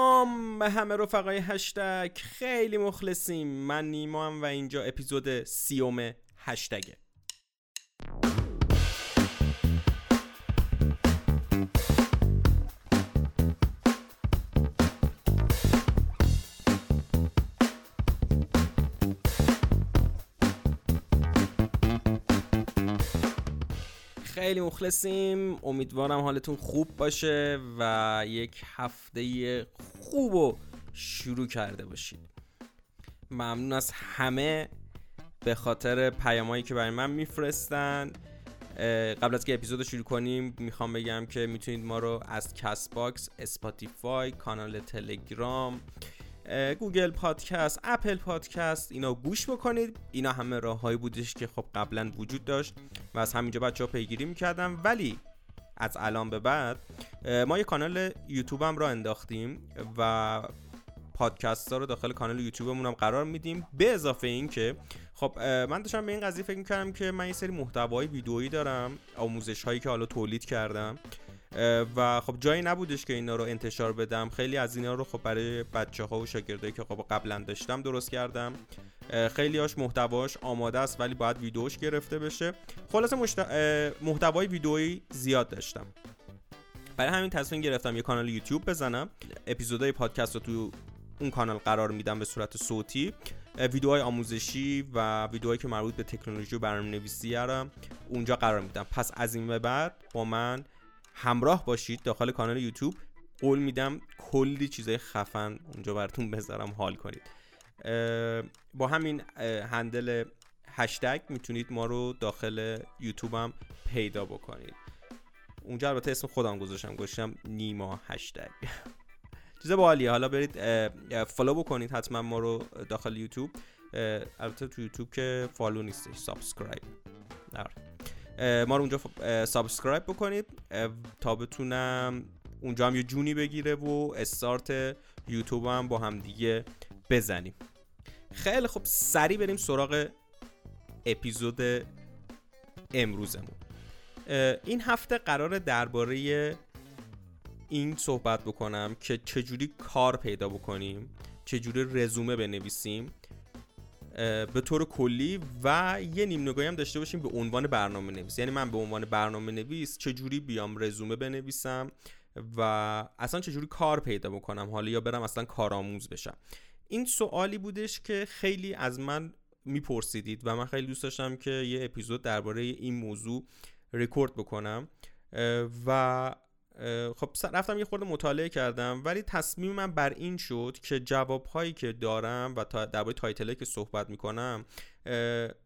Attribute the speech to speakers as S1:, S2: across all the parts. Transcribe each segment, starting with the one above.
S1: سلام به همه رفقای هشتگ. خیلی مخلصیم. من نیما و اینجا اپیزود سیوم هشتگه. خیلی مخلصیم. امیدوارم حالتون خوب باشه و یک هفته خوب و شروع کرده باشید. ممنون از همه به خاطر پیامایی که برای من میفرستن. قبل از که اپیزود شروع کنیم می‌خوام بگم که می‌تونید ما رو از Castbox، Spotify، کانال تلگرام Google Podcast Apple Podcast اینا گوش بکنید. اینا همه راههایی بودش که خب قبلا وجود داشت و از همینجا بچه ها پیگیری می‌کردم ولی از الان به بعد ما یه کانال یوتیوب هم را انداختیم و پادکست ها رو داخل کانال یوتیوبمون هم قرار میدیم. به اضافه این که خب من داشتم به این قضیه فکر می‌کردم که من یه سری محتوای ویدئویی دارم آموزش هایی که حالا تولید کردم. و خب جایی نبودش که اینا رو انتشار بدم. خیلی از اینا رو خب برای بچه ها و شاگردایی که خب قبلا داشتم درست کردم. خیلی هاش محتواش آماده است ولی باید ویدیوش گرفته بشه. خلاصه مشت... محتوای ویدئویی زیاد داشتم. برای همین تصمیم گرفتم یه کانال یوتیوب بزنم. اپیزودهای پادکست رو تو اون کانال قرار میدم به صورت صوتی. ویدیوهای آموزشی و ویدیوهایی که مربوط به تکنولوژی و برنامه‌نویسی اونجا قرار میدم. پس از این به بعد با من همراه باشید داخل کانال یوتیوب. قول میدم کلی چیزای خفن اونجا براتون بذارم حال کنید. با همین handle هشتگ می‌تونید ما رو داخل یوتیوب هم پیدا بکنید. اونجا البته اسم خودم گذاشتم گذاشتم نیما هشتگ. چیز باحالیه. حالا برید follow بکنید حتما ما رو داخل یوتیوب. البته تو یوتیوب که follow نیستش subscribe ما رو اونجا subscribe بکنید. تا بتونم اونجا هم یه جونی بگیره و استارت یوتیوب هم با هم دیگه بزنیم. خیلی خب سریع بریم سراغ اپیزود امروزمون. این هفته قرار درباره این صحبت بکنم که چجوری کار پیدا بکنیم چجوری رزومه بنویسیم. به طور کلی و یه نیم نگاهی هم داشته باشیم به عنوان برنامه نویس یعنی من به عنوان برنامه نویس چجوری بیام رزومه بنویسم و اصلا چجوری کار پیدا بکنم؟ حالا یا برم اصلا کارآموز بشم؟ این سوالی بودش که خیلی از من میپرسیدید و من خیلی دوست داشتم که یه اپیزود درباره این موضوع رکورد بکنم. و خب رفتم یه خورده مطالعه کردم ولی تصمیم من بر این شد که جواب هایی که دارم و تا درباره تایتله که صحبت می‌کنم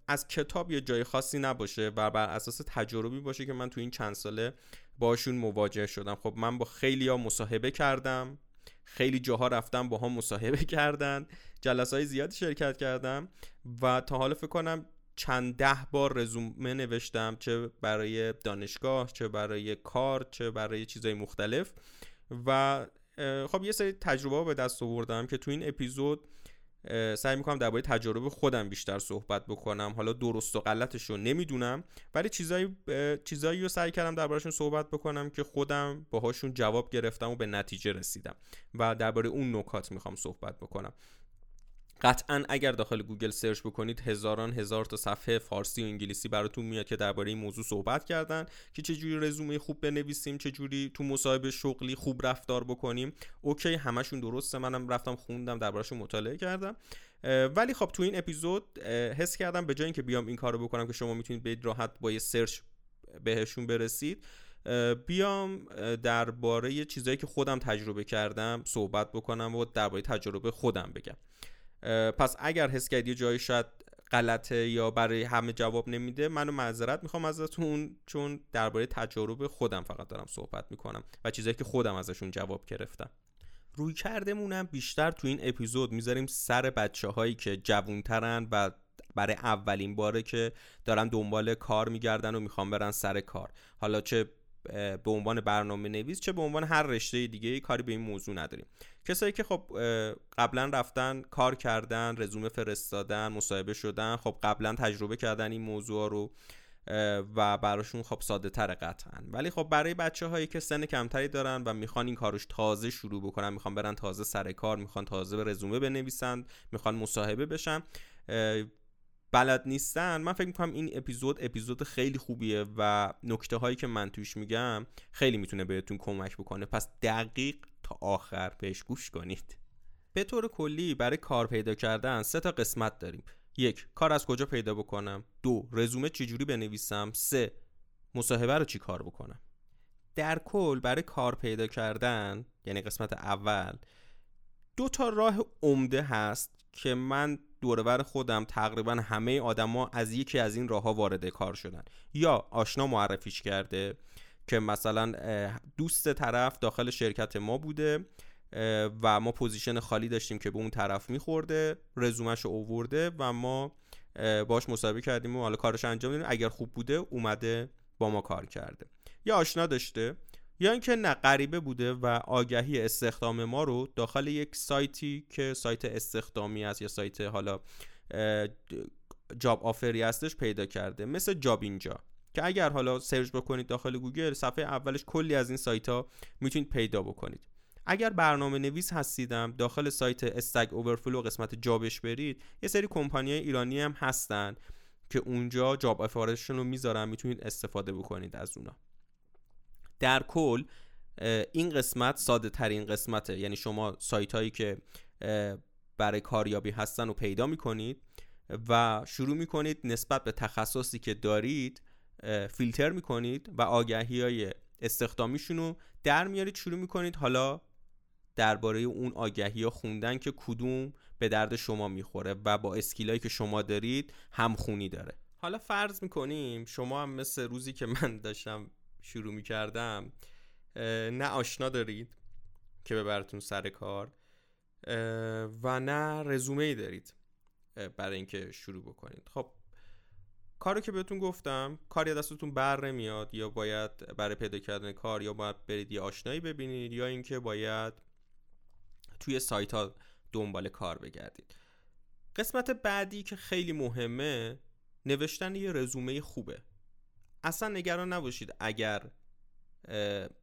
S1: از کتاب یا جای خاصی نباشه و بر اساس تجربی باشه که من تو این چند ساله باشون مواجه شدم. خب من با خیلی ها مصاحبه کردم خیلی جاها رفتم با هم مصاحبه کردن جلسه های زیادی شرکت کردم و تا حالا فکر کنم چند ده بار رزومه نوشتم چه برای دانشگاه چه برای کار چه برای چیزهای مختلف. و خب یه سری تجربه به دست آوردم که تو این اپیزود سعی می‌کنم درباره تجربه خودم بیشتر صحبت بکنم. حالا درست و غلطش رو نمی‌دونم ولی چیزایی چیزایی رو سعی کردم دربارهشون صحبت بکنم که خودم باهاشون جواب گرفتم و به نتیجه رسیدم. و درباره اون نکات می‌خوام صحبت بکنم. قطعا اگر داخل گوگل search بکنید هزاران هزار تا صفحه فارسی و انگلیسی براتون میاد که درباره این موضوع صحبت کردن که چجوری رزومه خوب بنویسیم چجوری تو مصاحبه شغلی خوب رفتار بکنیم. OK همشون درسته منم رفتم خوندم دربارهشون مطالعه کردم. ولی خب تو این اپیزود حس کردم به جای اینکه بیام این کارو بکنم که شما می‌تونید به راحت با یه سرچ بهشون برسید بیام درباره چیزایی که خودم تجربه کردم صحبت بکنم و درباره تجربه خودم بگم. پس اگر حس کردی جایی شاید غلطه یا برای همه جواب نمیده منو معذرت می‌خوام ازتون چون درباره تجربه خودم فقط دارم صحبت می‌کنم و چیزایی که خودم ازشون جواب گرفتم. روی کردمونم بیشتر تو این اپیزود می‌ذاریم سر بچه هایی که جوونترن و برای اولین باره که دارن دنبال کار میگردن و می‌خوان برن سر کار. حالا چه به عنوان برنامه نویس چه به عنوان هر رشته دیگه کاری به این موضوع نداریم. کسایی که خب قبلا رفتن کار کردن رزومه فرستادن مصاحبه شدن خب قبلا تجربه کردن این موضوع رو و براشون خب ساده تر قطعا. ولی خب برای بچه هایی که سن کمتری دارن و می‌خوان این کارش تازه شروع بکنن می‌خوان برن تازه سر کار می‌خوان تازه به رزومه بنویسن می‌خوان مصاحبه بشن بلد نیستن. من فکر می‌کنم این اپیزود اپیزود خیلی خوبیه و نکته هایی که من توش میگم خیلی می‌تونه بهتون کمک بکنه. پس دقیق تا آخر بهش گوش کنید. به طور کلی برای کار پیدا کردن سه تا قسمت داریم. یک کار از کجا پیدا بکنم؟ دو رزومه چجوری بنویسم؟ سه مصاحبه رو چی کار بکنم؟ در کل برای کار پیدا کردن یعنی قسمت اول دو تا راه عمده هست که من دورور خودم تقریبا همه آدما از یکی از این راه ها وارد کار شدن. یا آشنا معرفیش کرده که مثلا دوست طرف داخل شرکت ما بوده و ما پوزیشن خالی داشتیم که به اون طرف میخورده رزومش اوورده و ما باش مصاحبه کردیم و حالا کارش انجام دادیم. اگر خوب بوده اومده با ما کار کرده. یا آشنا داشته یا اینکه نه غریبه بوده و آگهی استخدام ما رو داخل یک سایتی که سایت استخدامی است یا سایت حالا job offer ی هستش پیدا کرده مثل جابینجا. که اگر حالا search بکنید داخل گوگل صفحه اولش کلی از این سایت ها می‌تونید پیدا بکنید. اگر برنامه نویس هستیدم داخل سایت Stack Overflow قسمت job ش برید یه سری کمپانی ایرانی هم هستن که اونجا job offer شون رو می‌ذارن می‌تونید استفاده بکنید از اونا. در کل این قسمت ساده ترین قسمته. یعنی شما سایت هایی که برای کاریابی هستن رو پیدا می‌کنید و شروع می‌کنید نسبت به تخصصی که دارید فیلتر می‌کنید و آگهی های استخدامیشون رو در میارید شروع می‌کنید حالا درباره اون آگهی ها خوندن که کدوم به درد شما می‌خوره و با اسکیلایی که شما دارید همخونی داره. حالا فرض می‌کنیم شما هم مثل روزی که من داشتم شروع می‌کردم نه آشنا دارید که ببرتون سر کار و نه رزومه ای دارید برای اینکه شروع بکنید. خب کارو که بهتون گفتم کاری دستتون بر نمیاد یا باید برای پیدا کردن کار یا باید برید یه آشنایی ببینید یا اینکه باید توی سایت ها دنبال کار بگردید. قسمت بعدی که خیلی مهمه نوشتن یه رزومه خوبه. اصلا نگران نباشید اگر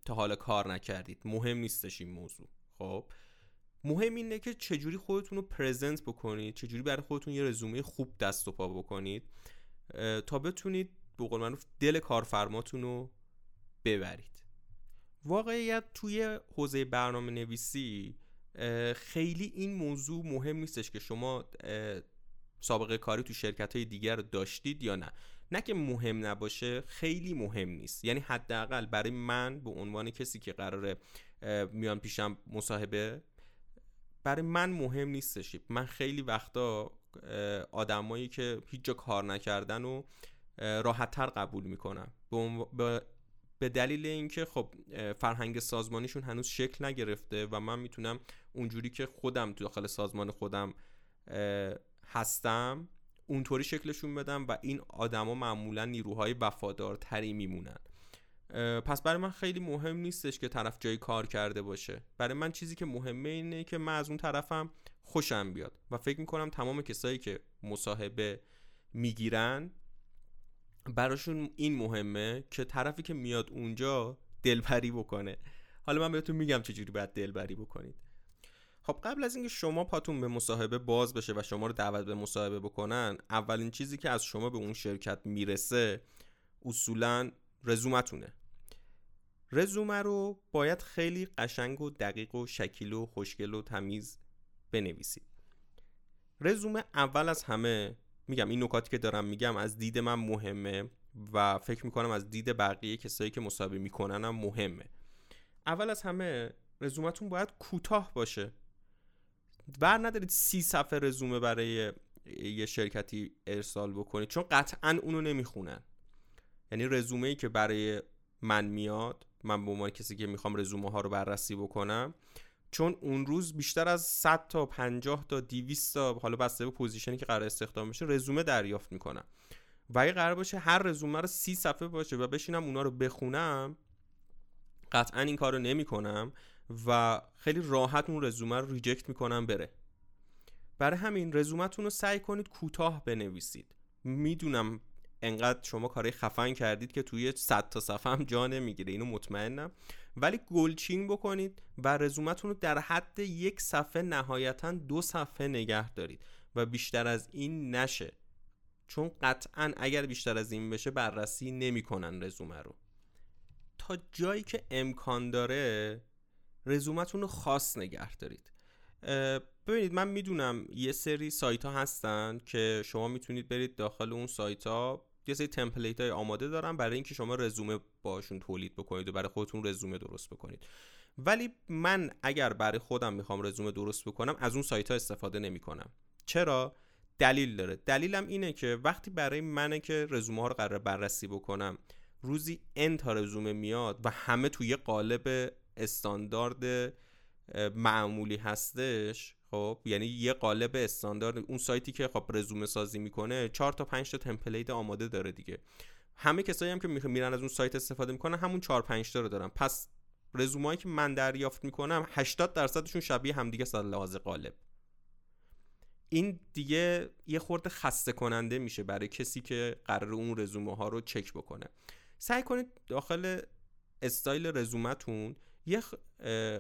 S1: تا حالا کار نکردید. مهم نیستش این موضوع. خب؟ مهم اینه که چجوری خودتون رو پرزنت بکنید چجوری برای خودتون یه رزومه خوب دست و پا بکنید تا بتونید به قول دل کارفرماتون رو ببرید. واقعیت توی حوزه برنامه نویسی خیلی این موضوع مهم نیستش که شما سابقه کاری تو شرکت های دیگر داشتید یا نه. نه که مهم نباشه خیلی مهم نیست. یعنی حداقل برای من به عنوان کسی که قراره میان پیشم مصاحبه برای من مهم نیستش. من خیلی وقتا آدمایی که هیچ جا کار نکردن و راحتتر قبول می‌کنم. به دلیل اینکه خب فرهنگ سازمانیشون هنوز شکل نگرفته و من می‌تونم اونجوری که خودم تو داخل سازمان خودم هستم اونطوری شکلشون بدم و این آدما معمولا نیروهای وفادارتری میمونن. پس برای من خیلی مهم نیستش که طرف جای کار کرده باشه. برای من چیزی که مهمه اینه که من از اون طرفم خوشم بیاد و فکر می‌کنم تمام کسایی که مصاحبه می‌گیرن براشون این مهمه که طرفی که میاد اونجا دلبری بکنه. حالا من بهتون میگم چجوری باید دلبری بکنید. خب قبل از اینکه شما پاتون به مصاحبه باز بشه و شما رو دعوت به مصاحبه بکنن اولین چیزی که از شما به اون شرکت می‌رسه اصولا رزومتونه. رزومه رو باید خیلی قشنگ و دقیق و شکیل و خوشگل و تمیز بنویسید. رزومه اول از همه میگم این نکاتی که دارم میگم از دید من مهمه و فکر می‌کنم از دید بقیه کسایی که مصاحبه می‌کنن هم مهمه. اول از همه رزومتون باید کوتاه باشه. بر ندارید سی صفحه رزومه برای یه شرکتی ارسال بکنید چون قطعا اونو نمی‌خونن. یعنی رزومه ای که برای من میاد من به عنوان کسی که می‌خوام رزومه ها رو بررسی بکنم چون اون روز بیشتر از 100 تا 50 تا 200 تا حالا بسته به position ی که قرار استخدام بشه رزومه دریافت می‌کنم. و اگه قرار باشه هر رزومه رو سی صفحه باشه و بشینم اونا رو بخونم قطعا این کار رو نمی کنم و خیلی راحت اون رزومه رو ریجکت می‌کنم بره. برای همین رزومتون رو سعی کنید کوتاه بنویسید. می‌دونم انقدر شما کاری خفن کردید که توی 100 تا صفحه هم جا نمی‌گیره اینو مطمئنم. ولی گلچین بکنید و رزومتون رو در حد یک صفحه نهایتا دو صفحه نگه دارید و بیشتر از این نشه. چون قطعا اگر بیشتر از این بشه بررسی نمی‌کنن رزومه رو. تا جایی که امکان داره رزومتون رو خاص نگه دارید. ببینید من می‌دونم یه سری سایت ها هستن که شما می‌تونید برید داخل اون سایت ها یه سری تمپلیت های آماده دارن برای اینکه شما رزومه باشون تولید بکنید و برای خودتون رزومه درست بکنید. ولی من اگر برای خودم می‌خوام رزومه درست بکنم از اون سایت ها استفاده نمی کنم چرا؟ دلیل داره. دلیلم اینه که وقتی برای منه که رزومه ها رو قرار بررسی بکنم روزی ان تا رزومه میاد و همه توی قالب استاندارد معمولی هستش خب؟ یعنی یه قالب استاندارد. اون سایتی که خب رزومه سازی می‌کنه 4 تا 5 تا تمپلیت آماده داره دیگه. همه کسایی هم که میرن از اون سایت استفاده می‌کنن همون 4 5 تا رو دارن. پس رزومه‌ای که من دریافت می‌کنم 80 درصدشون شبیه همدیگه از لحاظ قالب. این دیگه یه خورده خسته کننده میشه برای کسی که قرار اون رزومه ها رو چک بکنه. سعی کنید داخل استایل رزومتون یه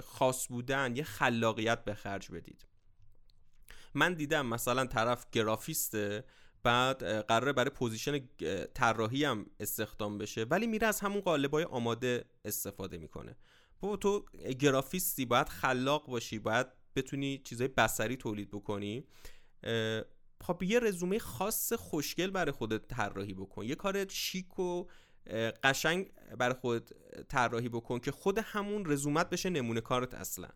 S1: خاص بودن یه خلاقیت به خرج بدید. من دیدم مثلا طرف گرافیسته بعد قراره برای position طراحی هم استخدام بشه ولی میره از همون قالبای آماده استفاده می‌کنه. بابا تو گرافیستی باید خلاق باشی باید بتونی چیزای بسری تولید بکنی. خب یه رزومه خاص خوشگل برای خودت طراحی بکن. یه کار شیک و قشنگ برای خود طراحی بکن که خود همون رزومت بشه نمونه کارت اصلا.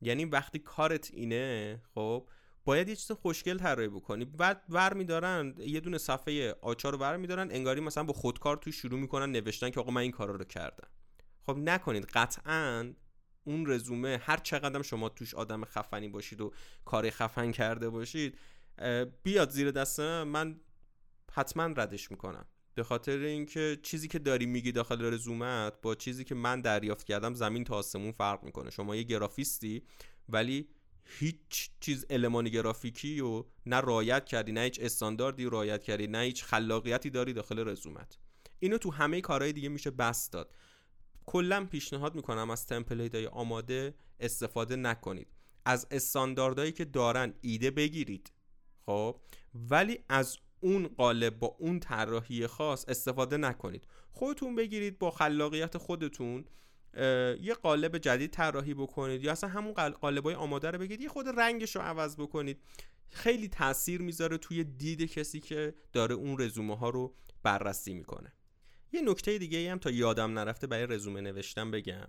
S1: یعنی وقتی کارت اینه خب باید یه چیز خوشگل طراحی بکنی. بعد ور میدارن یه دونه صفحه آچار ور میدارن انگاری مثلا با خودکار توی شروع می‌کنن نوشتن که آقا من این کارا رو کردم. خب نکنید. قطعا اون رزومه هر چقدر شما توش آدم خفنی باشید و کار خفن کرده باشید بیاد زیر دست من حتما ردش می‌کنم. به خاطر اینکه چیزی که داری میگی داخل رزومت با چیزی که من دریافت کردم زمین تا آسمون فرق می‌کنه. شما یه گرافیستی ولی هیچ چیز المان گرافیکی و نه رایت کردی نه هیچ استانداردی رایت کردی نه هیچ خلاقیتی داری داخل رزومت. اینو تو همه کارهای دیگه میشه بس داد. کلا پیشنهاد می‌کنم از تمپلیت های آماده استفاده نکنید. از استانداردهایی که دارن ایده بگیرید خب؟ ولی از اون قالب با اون طراحی خاص استفاده نکنید. خودتون بگیرید با خلاقیت خودتون یه قالب جدید طراحی بکنید یا اصلا همون قالب های آماده رو بگیرید. یه خود رنگش رو عوض بکنید. خیلی تاثیر می‌ذاره توی دید کسی که داره اون رزومه ها رو بررسی می‌کنه. یه نکته دیگه هم تا یادم نرفته برای رزومه نوشتم بگم.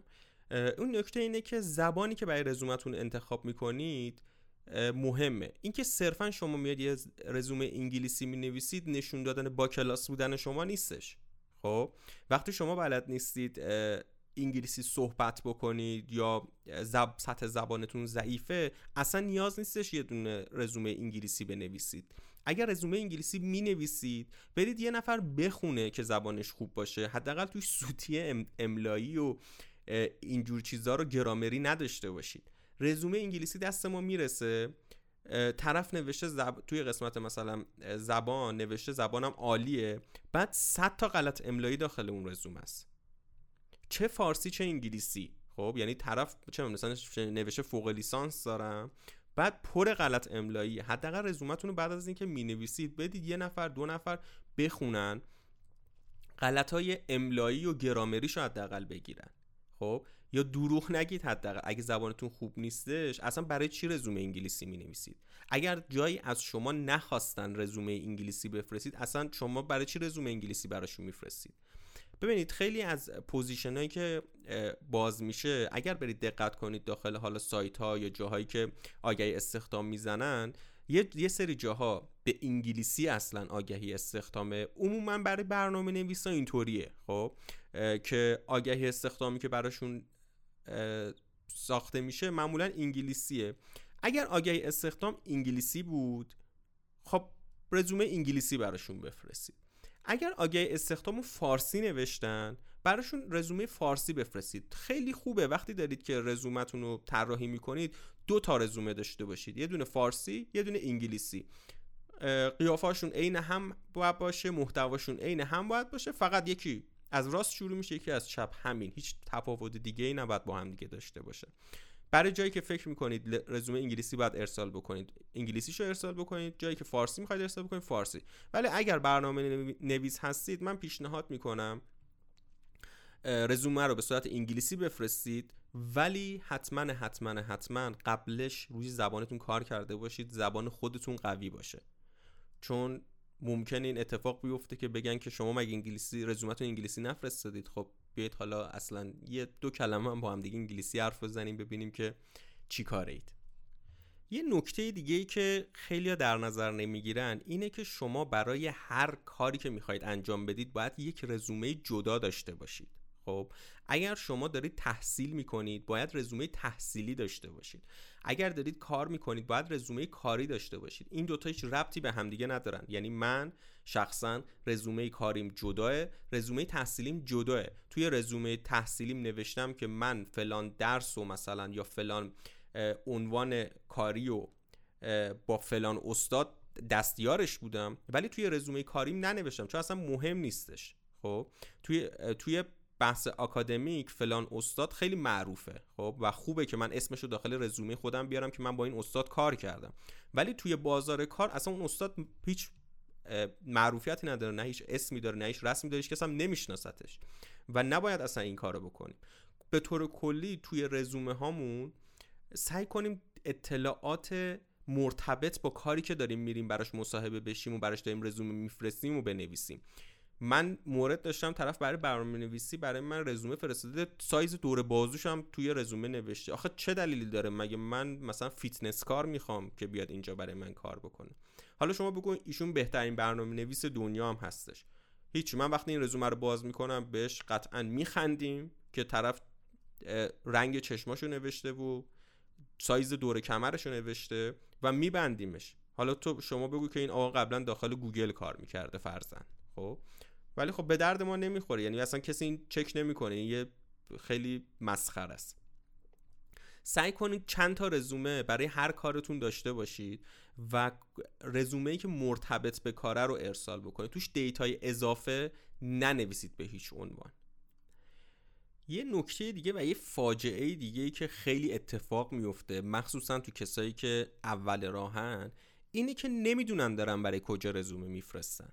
S1: اون نکته اینه که زبانی که برای رزومتون انتخاب می‌کنید مهمه. اینکه صرفا شما میاد یه رزومه انگلیسی می نویسید نشون دادن با کلاس بودن شما نیستش. خب؟ وقتی شما بلد نیستید انگلیسی صحبت بکنید یا زب سطح زبانتون ضعیفه اصلا نیاز نیستش یه دونه رزومه انگلیسی بنویسید. اگر رزومه انگلیسی می نویسید برید یه نفر بخونه که زبانش خوب باشه. حداقل توی سوتی املایی و اینجور چیزها رو گرامری نداشته باشید. رزومه انگلیسی دست ما می‌رسه. طرف نوشته زب... توی قسمت مثلا زبان نوشته زبانم عالیه. بعد 100 تا غلط املایی داخل اون رزومه است. چه فارسی چه انگلیسی. خب یعنی طرف چه مثلا نوشته فوق لیسانس دارم. بعد پر غلط املایی. حداقل رزومتون رو بعد از اینکه می‌نویسید بدید یه نفر دو نفر بخونن. غلط های املایی و گرامریشو حداقل بگیرن. خب یا دروغ نگید حداقل. اگه زبانتون خوب نیستش اصلا برای چی رزومه انگلیسی می نویسید اگر جایی از شما نخواستن رزومه انگلیسی بفرستید اصلا شما برای چی رزومه انگلیسی براشون میفرستید؟ ببینید خیلی از position که باز میشه اگر برید دقت کنید داخل حالا سایت ها یا جاهایی که آگهی استخدام می‌زنن یه،, یه سری جاها به انگلیسی اصلا آگهی استخدامه. عموما برای برنامه نویسا اینطوریه خب؟ که آگهی استخدامی که براشون ساخته میشه معمولا انگلیسیه. اگر آگهی استخدام انگلیسی بود خب رزومه انگلیسی براشون بفرستید. اگر آگهی استخدام فارسی نوشتن براشون رزومه فارسی بفرستید. خیلی خوبه. وقتی دارید که رزومتون رو طراحی می‌کنید دو تا رزومه داشته باشید. یه دونه فارسی یه دونه انگلیسی. قیافاشون عین هم باید باشه محتواشون عین هم باید باشه فقط یکی از راست شروع میشه یکی از چپ همین هیچ تفاوت دیگه ای نباید با هم دیگه داشته باشه. برای جایی که فکر می‌کنید رزومه انگلیسی باید ارسال بکنید انگلیسیشو ارسال بکنید جایی که فارسی می‌خواید ارسال بکنید فارسی. ولی اگر برنامه نویس هستید من پیشنهاد می‌کنم رزومه رو به صورت انگلیسی بفرستید ولی حتما حتما حتما قبلش روی زبانتون کار کرده باشید زبان خودتون قوی باشه. چون ممکن این اتفاق بیفته که بگن که شما مگه انگلیسی رزومتون انگلیسی نفرستادید. خب بیاید حالا اصلا یه دو کلمه هم با هم دیگه انگلیسی حرف بزنیم ببینیم که چی کارید. یه نکته دیگه ای که خیلی در نظر نمی‌گیرن اینه که شما برای هر کاری که می‌خواید انجام بدید باید یک رزومه جدا داشته باشید. خب اگر شما دارید تحصیل می‌کنید باید رزومه تحصیلی داشته باشید. اگر دارید کار می‌کنید باید رزومه کاری داشته باشید. این دوتا هیچ ربطی به همدیگه ندارن. یعنی من شخصا رزومه کاریم جداه رزومه تحصیلیم جداه. توی رزومه تحصیلیم نوشتم که من فلان درس و مثلا یا فلان عنوان کاری و با فلان استاد دستیارش بودم ولی توی رزومه کاریم ننوشتم چون اصلا مهم نیستش. خب توی توی بحث آکادمیک فلان استاد خیلی معروفه خب؟ و خوبه که من اسمش رو داخل رزومه خودم بیارم که من با این استاد کار کردم. ولی توی بازار کار اصلا اون استاد هیچ معروفیتی نداره نه هیچ اسمی داره نه هیچ رسمی داره که اصلا نمیشناستش و نباید اصلا این کارو بکنیم. به طور کلی توی رزومه هامون سعی کنیم اطلاعات مرتبط با کاری که داریم میریم براش مصاحبه بشیم و براش داریم رزومه میفرستیم و بنویسیم. من مورد داشتم طرف برای برنامه نویسی برای من رزومه فرستاده. سایز دور بازوش هم توی رزومه نوشته. آخه چه دلیلی داره؟ مگه من مثلا فیتنس کار می‌خوام که بیاد اینجا برای من کار بکنه؟ حالا شما بگو ایشون بهترین برنامه نویس دنیا هم هستش. هیچی. من وقتی این رزومه رو باز می‌کنم بهش قطعا میخندیم که طرف رنگ چشماشو نوشته و سایز دور کمرشو نوشته و میبندیمش. حالا تو شما بگو که این آقا قبلا داخل گوگل کار می‌کرده فرزن خب؟ ولی خب به درد ما نمی‌خوره. یعنی اصلا کسی این چک نمی‌کنه. یه خیلی مسخر است. سعی کنید چند تا رزومه برای هر کارتون داشته باشید و رزومه ای که مرتبط به کاره رو ارسال بکنید. توش دیتای اضافه ننویسید به هیچ عنوان. یه نکته دیگه و یه فاجعه دیگه ای که خیلی اتفاق میفته مخصوصا تو کسایی که اول راهن اینه که نمی‌دونن دارن برای کجا رزومه میفرستن.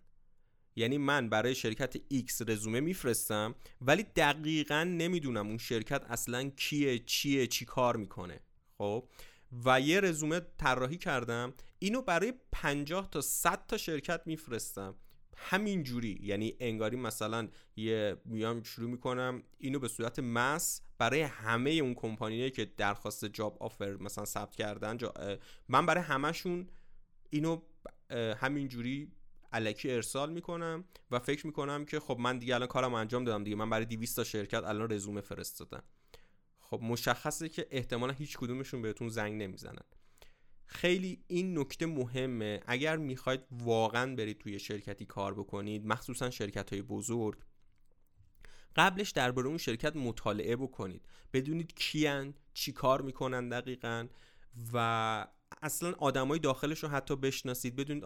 S1: یعنی من برای شرکت X رزومه میفرستم ولی دقیقا نمی‌دونم اون شرکت اصلا کیه چیه چی کار می‌کنه. خب؟ و یه رزومه طراحی کردم. اینو برای 50 تا 100 تا شرکت میفرستم. همین جوری یعنی انگاری مثلا یه میام شروع می‌کنم اینو به صورت مس برای همه اون کمپانیایی که درخواست جاب آفر مثلا ثبت کردن من برای همشون اینو همین جوری علکی ارسال می‌کنم و فکر می‌کنم که خب من دیگه الان کارم انجام دادم دیگه. من برای 200 تا شرکت الان رزومه فرستادم. خب مشخصه که احتمالا هیچ کدومشون بهتون زنگ نمی‌زنن. خیلی این نکته مهمه. اگر می‌خواید واقعا برید توی شرکتی کار بکنید مخصوصا شرکت های بزرگ قبلش درباره اون شرکت مطالعه بکنید. بدونید کیان چی کار می‌کنن دقیقا و اصلا آدمای داخلش رو حتی بشناسید. بدونید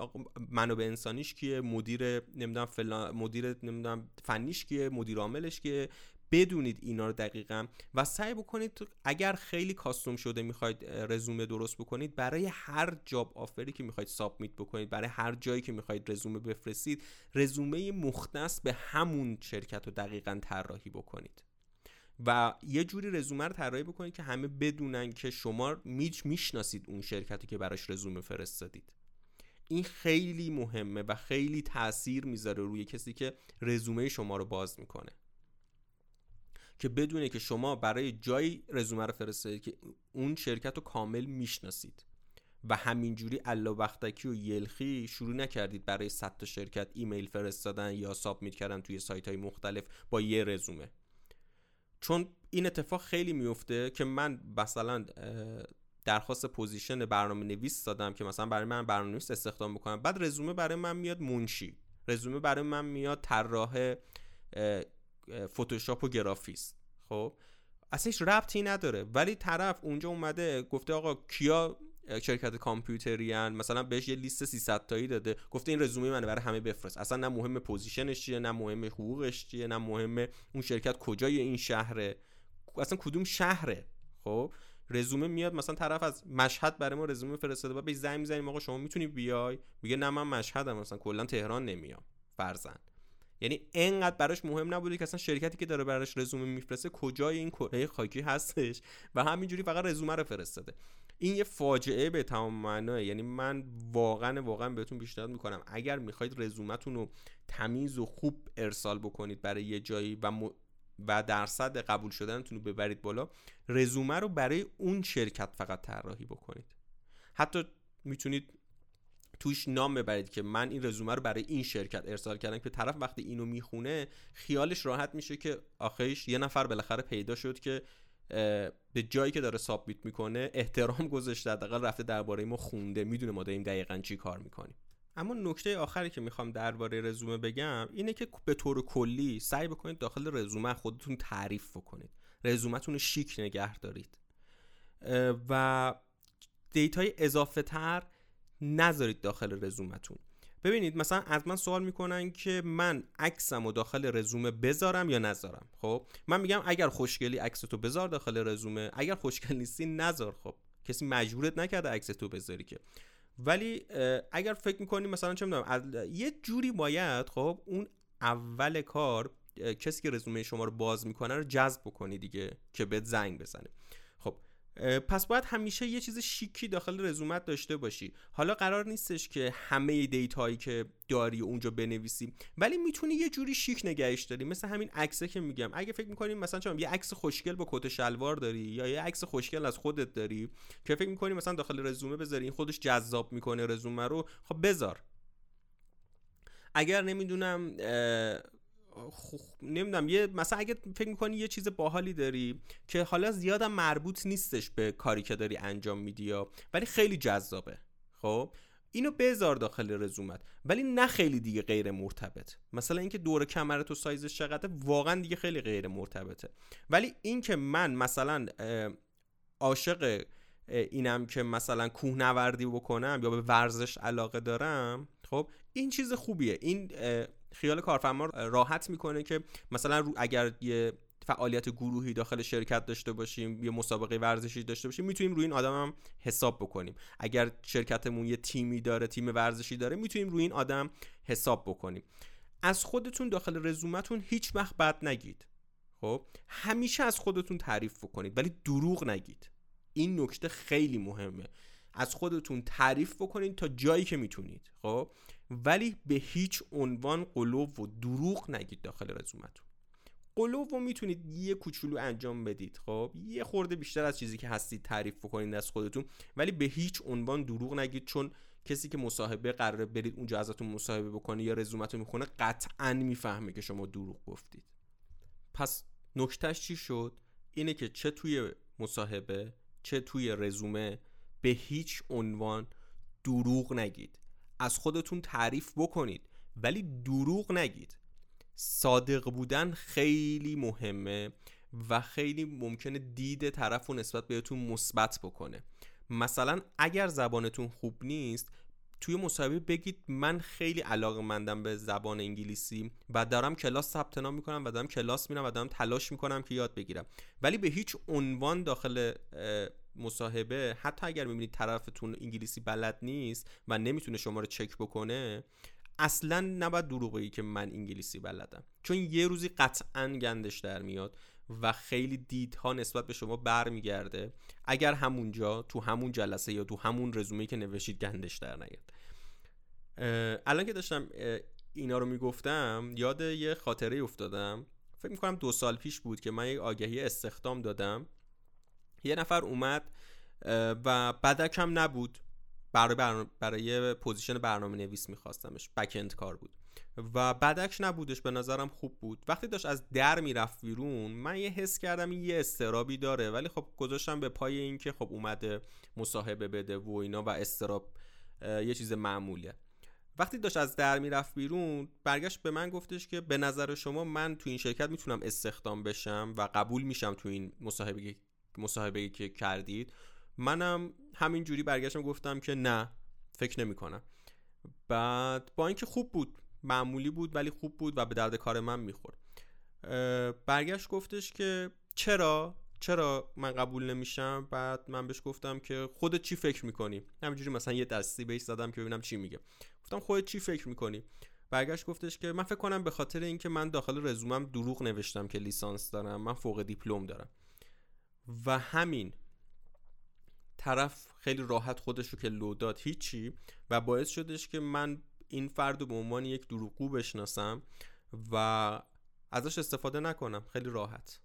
S1: منابع انسانیش کیه مدیر نمی‌دونم فلان مدیر نمی‌دونم فنیش کیه مدیر عاملش کیه. بدونید اینا رو دقیقا و سعی بکنید اگر خیلی کاستوم شده می‌خواید رزومه درست بکنید برای هر جاب آفری که می‌خواید سابمیت بکنید برای هر جایی که می‌خواید رزومه بفرستید رزومه مختص به همون شرکت رو دقیقا طراحی بکنید. و یه جوری رزومه رو طراحی بکنید که همه بدونن که شما میچ می‌شناسید اون شرکتی که براش رزومه فرستادید. این خیلی مهمه و خیلی تاثیر می‌ذاره روی کسی که رزومه شما رو باز می‌کنه. که بدونه که شما برای جایی رزومه رو فرستادید که اون شرکت رو کامل می‌شناسید. و همینجوری الا بختکی و یلخی شروع نکردید برای 100 تا شرکت ایمیل فرستادن یا submit کردن توی سایت های مختلف با یه رزومه. چون این اتفاق خیلی میفته که من مثلا درخواست position برنامه نویس دادم که مثلا برای من برنامه نویس استخدام بکنم. بعد رزومه برای من میاد منشی. رزومه برای من میاد طراح فتوشاپ و گرافیست. خب؟ اصلا هیچ ربطی نداره. ولی طرف اونجا اومده گفته آقا کیا شرکت کامپیوتریان مثلا بهش یه لیست 300 تایی داده. گفته این رزومه منه برای همه بفرست. اصلا نه مهم position ش چیه نه مهم حقوقش چیه نه مهم اون شرکت کجای این شهره. اصلا کدوم شهره؟ خب؟ رزومه میاد مثلا طرف از مشهد برای ما رزومه فرستاده و بهش زنگ می‌زنیم آقا شما می‌تونی بیای؟ میگه نه من مشهدم مثلا کلا تهران نمیام. فرزن. یعنی انقدر براش مهم نبوده که اصلا شرکتی که داره براش رزومه میفرسته کجای این کره خاکی هستش. و همینجوری فقط رزومه رو فرستاده. این یه فاجعه به تمام معناه. یعنی من واقعا واقعا بهتون پیشنهاد می‌کنم. اگر می‌خواید رزومتون رو تمیز و خوب ارسال بکنید برای یه جایی و و درصد قبول شدنتون رو ببرید بالا رزومه رو برای اون شرکت فقط طراحی بکنید. حتی می‌تونید توش نام ببرید که من این رزومه رو برای این شرکت ارسال کردم که طرف وقتی اینو می‌خونه خیالش راحت میشه که آخیش یه نفر بالاخره پیدا شد که به جایی که داره سابمیت می‌کنه احترام گذاشته حداقل رفته درباره ما خونده می‌دونه ما داریم دقیقا چی کار می‌کنیم. اما نکته آخری که می‌خوام درباره رزومه بگم اینه که به طور کلی سعی بکنید داخل رزومه خودتون تعریف بکنید. رزومتون رو شیک نگه دارید. و دیتای اضافه تر نذارید داخل رزومتون ببینید مثلا از من سوال می‌کنن که من عکسم و داخل رزومه بذارم یا نذارم؟ خب من میگم اگر خوشگلی عکس تو بذار داخل رزومه اگر خوشگل نیستی نذار خب. کسی مجبورت نکرده عکس تو بذاری که. ولی اگر فکر می‌کنی مثلا چه می‌دونم یه جوری باید خب اون اول کار کسی که رزومه شما رو باز می‌کنه رو جذب بکنی دیگه که بهت زنگ بزنه. پس باید همیشه یه چیز شیکی داخل رزومت داشته باشی. حالا قرار نیستش که همه دیت هایی که داری اونجا بنویسی ولی می‌تونی یه جوری شیک نگهش داری. مثل همین عکسه که میگم. اگه فکر می‌کنیم مثلا چون یه عکس خوشگل با کت شلوار داری یا یه عکس خوشگل از خودت داری که فکر می‌کنی مثلا داخل رزومه بذاری این خودش جذاب می‌کنه رزومه رو خب بذار. اگر نمی‌دونم نمی‌دونم یه مثلا اگه فکر می‌کنی یه چیز باحالی داری که حالا زیادم مربوط نیستش به کاری که داری انجام میدی یا ولی خیلی جذابه خب؟ اینو بذار داخل رزومت ولی نه خیلی دیگه غیر مرتبط. مثلا اینکه دور کمر تو سایزش چقدر واقعا دیگه خیلی غیر مرتبطه. ولی اینکه من مثلا عاشق اینم که مثلا کوهنوردی بکنم یا به ورزش علاقه دارم خب این چیز خوبیه. این خیال کارفرما راحت می‌کنه که مثلا اگر یه فعالیت گروهی داخل شرکت داشته باشیم یه مسابقه ورزشی داشته باشیم می‌تونیم روی این آدم هم حساب بکنیم. اگر شرکتمون یه تیمی داره تیم ورزشی داره می‌تونیم روی این آدم حساب بکنیم. از خودتون داخل رزومتون هیچ وقت بد نگید. خب؟ همیشه از خودتون تعریف بکنید ولی دروغ نگید. این نکته خیلی مهمه. از خودتون تعریف بکنید تا جایی که می‌تونید. خب؟ ولی به هیچ عنوان قلوب و دروغ نگید داخل رزومتون قلوب و می‌تونید یه کوچولو انجام بدید خب؟ یه خورده بیشتر از چیزی که هستید تعریف بکنید از خودتون ولی به هیچ عنوان دروغ نگید چون کسی که مصاحبه قراره برید اونجا ازتون مصاحبه بکنه یا رزومتون می‌خونه قطعا می‌فهمه که شما دروغ گفتید. پس نکتهش چی شد؟ اینه که چه توی مصاحبه چه توی رزومه به هیچ عنوان دروغ نگید. از خودتون تعریف بکنید. ولی دروغ نگید. صادق بودن خیلی مهمه و خیلی ممکنه دید طرف و نسبت بهتون مثبت بکنه. مثلا اگر زبانتون خوب نیست توی مصاحبه بگید من خیلی علاقه مندم به زبان انگلیسی و دارم کلاس ثبت نام می‌کنم و دارم کلاس میرم و دارم تلاش می‌کنم که یاد بگیرم. ولی به هیچ عنوان داخل مصاحبه حتی اگر می‌بینید طرفتون انگلیسی بلد نیست و نمی‌تونه شما رو چک بکنه اصلا نباید دروغ بگی که من انگلیسی بلدم. چون یه روزی قطعا گندش در میاد و خیلی دیدها نسبت به شما برمیگرده. اگر همونجا تو همون جلسه یا تو همون رزومه که نوشید گندش در نیاد. الان که داشتم اینا رو می‌گفتم یاد یه خاطره افتادم. فکر می‌کنم دو سال پیش بود که من یک آگهی استخدام دادم. یه نفر اومد و بدکم نبود. برای, برای, برای position برنامه نویس میخواستمش. backend کار بود. و بدکم نبودش به نظرم خوب بود. وقتی داشت از در می‌رفت بیرون من یه حس کردم یه اضطرابی داره. ولی خب گذاشتم به پای اینکه خب اومده مصاحبه بده و اینا و اضطراب یه چیز معموله. وقتی داشت از در می‌رفت بیرون برگشت به من گفتش که به نظر شما من تو این شرکت می‌تونم استخدام بشم و قبول میشم تو این مصاحبه مصاحبه که کردید. منم همین جوری برگشتم گفتم که نه فکر نمی کنم بعد با اینکه خوب بود معمولی بود ولی خوب بود و به درد کار من می‌خورد. برگشت گفتش که چرا؟ چرا من قبول نمیشم؟ بعد من بهش گفتم که خودت چی فکر می‌کنی؟ همینجوری مثلا یه دستی بهش زدم که ببینم چی میگه. گفتم خودت چی فکر می‌کنی؟ برگشت گفتش که من فکر کنم به خاطر اینکه من داخل رزومم دروغ نوشتم که لیسانس دارم من فوق دیپلم دارم. و همین طرف خیلی راحت خودش رو که لو داد هیچی و باعث شدش که من این فرد رو به عنوان یک دروغگو بشناسم و ازش استفاده نکنم. خیلی راحت.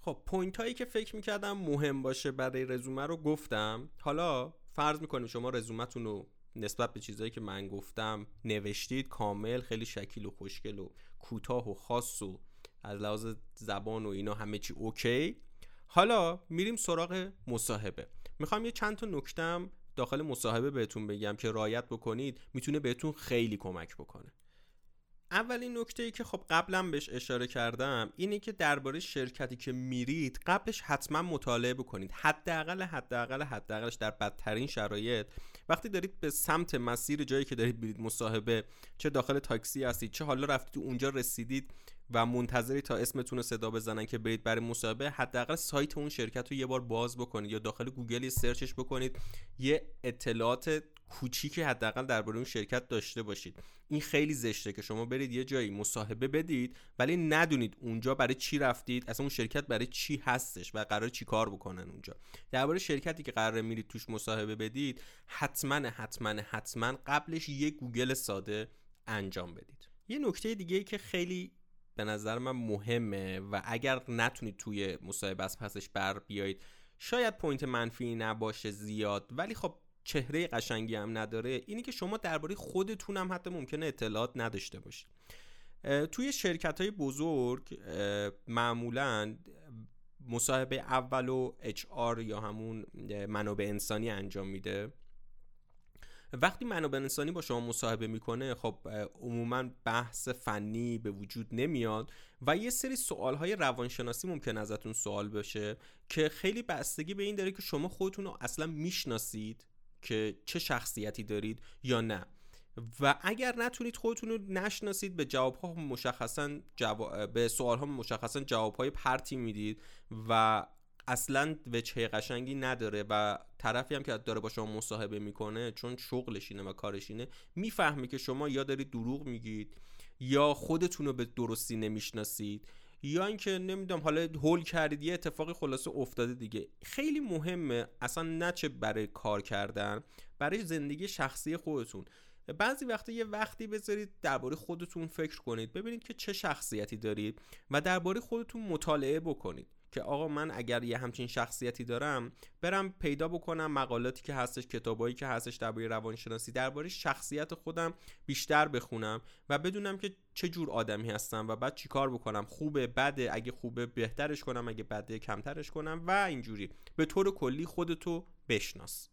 S1: خب point هایی که فکر می‌کردم مهم باشه برای رزومه رو گفتم. حالا فرض می‌کنیم شما رزومتون رو نسبت به چیزهایی که من گفتم نوشتید کامل خیلی شکیل و خوشگل و کوتاه و خاص و از لحاظ زبان و اینا همه چی اوکی. حالا میریم سراغ مصاحبه. می‌خوام یه چند تا نکتم داخل مصاحبه بهتون بگم که رایت بکنید می‌تونه بهتون خیلی کمک بکنه. اولین نکته ای که خب قبلا بهش اشاره کردم اینه که درباره شرکتی که میرید قبلش حتما مطالعه بکنید. حداقل حداقل حداقلش در بدترین شرایط. وقتی دارید به سمت مسیر جایی که دارید برید مصاحبه چه داخل تاکسی هستید چه حالا رفتید اونجا رسیدید و منتظری تا اسمتون رو صدا بزنن که برید برای مصاحبه حداقل سایت اون شرکت رو یه بار باز بکنید یا داخل گوگل یه سرچش بکنید. یه اطلاعات کوچیکی حداقل درباره اون شرکت داشته باشید. این خیلی زشته که شما برید یه جایی مصاحبه بدید ولی ندونید اونجا برای چی رفتید اصلا اون شرکت برای چی هستش و قرار چی کار بکنن اونجا. درباره شرکتی که قراره برید توش مصاحبه بدید حتما حتما حتما قبلش یه گوگل ساده انجام بدید. یه نکته دیگه ای که خیلی به نظر من مهمه و اگر نتونید توی مصاحبه از پسش بر بیایید شاید point منفی نباشه زیاد ولی خب چهره قشنگی هم نداره. اینی که شما درباره خودتون هم حتی ممکنه اطلاعات نداشته باشید. توی شرکت های بزرگ معمولا مصاحبه اول و HR یا همون منابع انسانی انجام میده. وقتی منابع انسانی با شما مصاحبه می‌کنه خب عموما بحث فنی به وجود نمیاد و یه سری سوال های روانشناسی ممکن ازتون سوال بشه که خیلی بستگی به این داره که شما خودتون رو اصلا می‌شناسید که چه شخصیتی دارید یا نه. و اگر نتونید خودتون رو نشناسید به جواب ها مشخصا جواب... به سوال ها مشخصا جواب های پرتی می‌دید و اصلا وجهه قشنگی نداره و طرفی هم که داره با شما مصاحبه می‌کنه چون شغلش اینه و کارش اینه می‌فهمه که شما یا دارید دروغ میگید یا خودتون رو به درستی نمی‌شناسید یا اینکه نمی‌دونم حالا هول کردید یه اتفاقی خلاصه افتاده دیگه. خیلی مهمه اصلا نه چه برای کار کردن برای زندگی شخصی خودتون. بعضی وقتا یه وقتی بذارید درباره خودتون فکر کنید ببینید که چه شخصیتی دارید و درباره خودتون مطالعه بکنید. که آقا من اگر یه همچین شخصیتی دارم برم پیدا بکنم مقالاتی که هستش کتابایی که هستش درباره روانشناسی درباره شخصیت خودم بیشتر بخونم و بدونم که چه جور آدمی هستم و بعد چیکار بکنم خوبه بده اگه خوبه بهترش کنم اگه بده کمترش کنم و اینجوری. به طور کلی خودتو بشناس.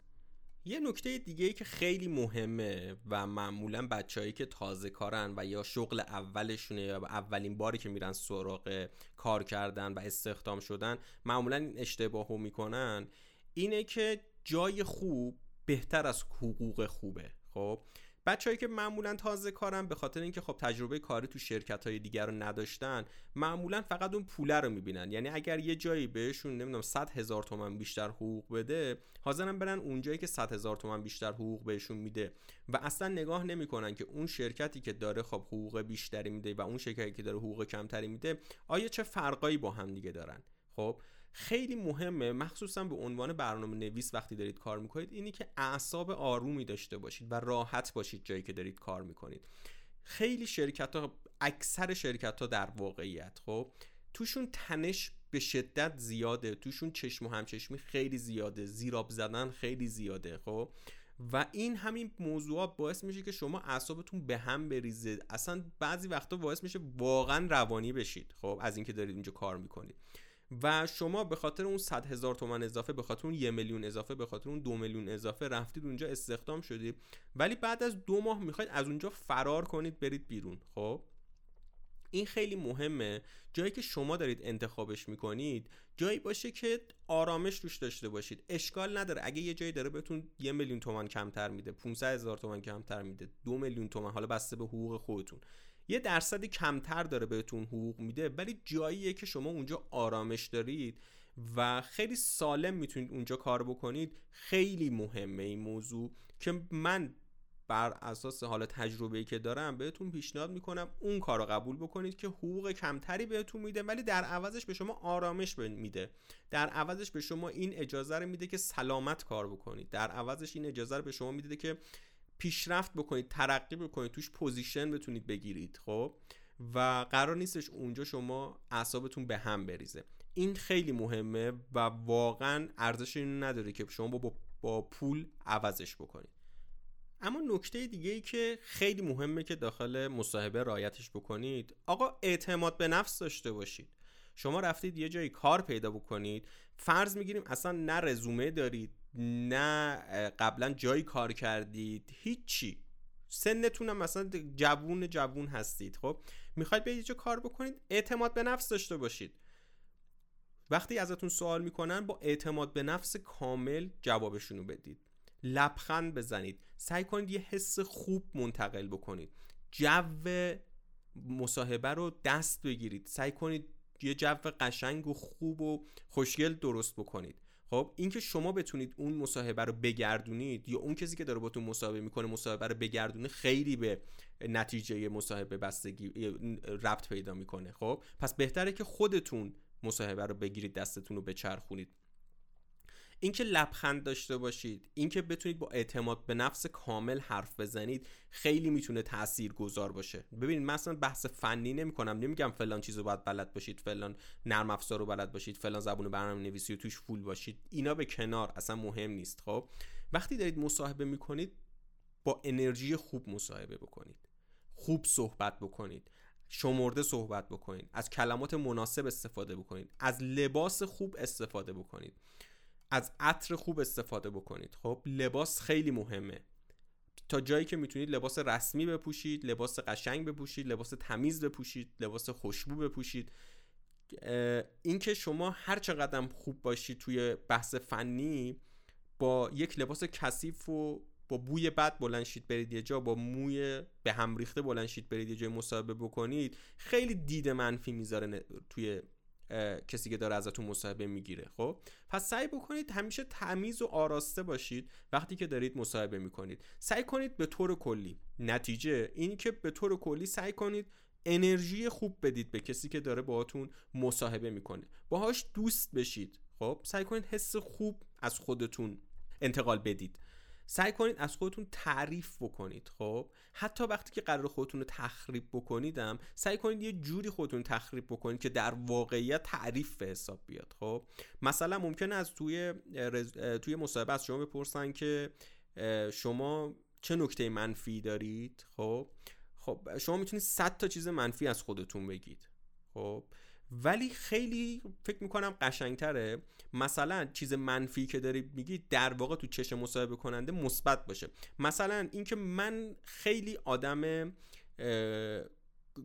S1: یه نکته دیگه ای که خیلی مهمه و معمولا بچههایی که تازه کارن و یا شغل اولشونه یا اولین باری که میرن سراغ کار کردن و استخدام شدن معمولا این اشتباه رو می‌کنن اینه که جای خوب بهتر از حقوق خوبه خب؟ بچههایی که معمولا تازه کارن به خاطر اینکه خب تجربه کاری تو شرکت های دیگر رو نداشتن معمولا فقط اون پوله رو می‌بینن. یعنی اگر یه جایی بهشون نمی‌دونم 100 هزار تومن بیشتر حقوق بده حاضرن برن اونجایی که 100 هزار تومن بیشتر حقوق بهشون میده. و اصلا نگاه نمی‌کنن که اون شرکتی که داره خب حقوق بیشتری میده و اون شرکتی که داره حقوق کمتری میده آیا چه فرقایی با هم دیگه دارن؟ خب خیلی مهمه مخصوصا به عنوان برنامه نویس وقتی دارید کار می‌کنید اینی که اعصاب آرومی داشته باشید و راحت باشید جایی که دارید کار می‌کنید. خیلی شرکت ها اکثر شرکت ها در واقعیت خب توشون تنش به شدت زیاده توشون چشم و همچشمی خیلی زیاده زیراب زدن خیلی زیاده خب. و این همین موضوعات باعث میشه که شما اعصابتون به هم بریزه. اصلا بعضی وقتا باعث میشه واقعا روانی بشید خب از اینکه دارید اینجا کار می‌کنید. و شما به خاطر اون 100 هزار تومن اضافه به خاطر اون یه میلیون اضافه به خاطر اون دو میلیون اضافه رفتید اونجا استخدام شدید. ولی بعد از دو ماه می‌خواید از اونجا فرار کنید برید بیرون. خب؟ این خیلی مهمه. جایی که شما دارید انتخابش می‌کنید جایی باشه که آرامش روش داشته باشید. اشکال نداره. اگه یه جایی داره بهتون یه میلیون تومن کمتر میده 500 هزار تومن کمتر میده دو میلیون تومن حالا بسته به حقوق خودتون. یه درصدی کمتر داره بهتون حقوق میده ولی جاییه که شما اونجا آرامش دارید و خیلی سالم می‌تونید اونجا کار بکنید. خیلی مهمه این موضوع که من بر اساس حال تجربه‌ای که دارم بهتون پیشنهاد می‌کنم اون کار رو قبول بکنید که حقوق کمتری بهتون میده ولی در عوضش به شما آرامش میده. در عوضش به شما این اجازه رو میده که سلامت کار بکنید. در عوضش این اجازه رو به شما میده که پیشرفت بکنید ترقی بکنید توش position بتونید بگیرید خب؟ و قرار نیستش اونجا شما اعصابتون به هم بریزه. این خیلی مهمه و واقعا ارزش اینو نداره که شما با, با پول عوضش بکنید. اما نکته دیگه ای که خیلی مهمه که داخل مصاحبه رعایتش بکنید آقا اعتماد به نفس داشته باشید. شما رفتید یه جایی کار پیدا بکنید فرض می‌گیریم اصلا نه رزومه دارید نه قبلا جایی کار کردید هیچی. سنتون هم مثلا جوون جوون هستید خب؟ می‌خواید به جا کار بکنید اعتماد به نفس داشته باشید. وقتی ازتون سوال می‌کنن با اعتماد به نفس کامل جوابشونو بدید. لبخند بزنید. سعی کنید یه حس خوب منتقل بکنید. جو مصاحبه رو دست بگیرید. سعی کنید یه جو قشنگ و خوب و خوشگل درست بکنید. خب اینکه شما بتونید اون مصاحبه رو بگردونید یا اون کسی که داره باتون مصاحبه می‌کنه مصاحبه رو بگردونه خیلی به نتیجه مصاحبه بستگی ربط پیدا می‌کنه خب؟ پس بهتره که خودتون مصاحبه رو بگیرید دستتون رو بچرخونید. اینکه لبخند داشته باشید اینکه بتونید با اعتماد به نفس کامل حرف بزنید خیلی می‌تونه تأثیر گذار باشه. ببینید مثلا بحث فنی نمی کنم نمیگم فلان چیزو باید بلد باشید فلان نرم افزار رو بلد باشید فلان زبون برنامه نویسی و توش فول باشید. اینا به کنار اصلا مهم نیست خب؟ وقتی دارید مصاحبه می‌کنید با انرژی خوب مصاحبه بکنید. خوب صحبت بکنید. شمرده صحبت بکنید. از کلمات مناسب استفاده بکنید. از لباس خوب استفاده بکنید. از عطر خوب استفاده بکنید. خب لباس خیلی مهمه. تا جایی که می‌تونید لباس رسمی بپوشید لباس قشنگ بپوشید لباس تمیز بپوشید لباس خوشبو بپوشید. اینکه شما هر چقدر خوب باشید توی بحث فنی با یک لباس کثیف و با بوی بد بلنشید برید یه جا با موی به هم ریخته بلنشید برید یه جای مصاحبه بکنید خیلی دید منفی می‌ذاره توی کسی که داره ازتون مصاحبه می‌گیره خب؟ پس سعی بکنید همیشه تمیز و آراسته باشید وقتی که دارید مصاحبه می‌کنید. سعی کنید به طور کلی. نتیجه اینی که به طور کلی سعی کنید انرژی خوب بدید به کسی که داره باهاتون مصاحبه می‌کنه. باهاش دوست بشید خب؟ سعی کنید حس خوب از خودتون انتقال بدید. سعی کنید از خودتون تعریف بکنید خب؟ حتی وقتی که قرار خودتون رو تخریب بکنیدم سعی کنید یه جوری خودتون تخریب بکنید که در واقعیت تعریف به حساب بیاد خب؟ مثلا ممکنه از توی توی مصاحبه از شما بپرسن که شما چه نکته منفی دارید خب؟ خب شما می‌تونید 100 تا چیز منفی از خودتون بگید خب؟ ولی خیلی فکر می‌کنم قشنگتره. مثلا چیز منفی که داری میگی در واقع تو چشم مصاحبه کننده مثبت باشه. مثلا اینکه من خیلی آدم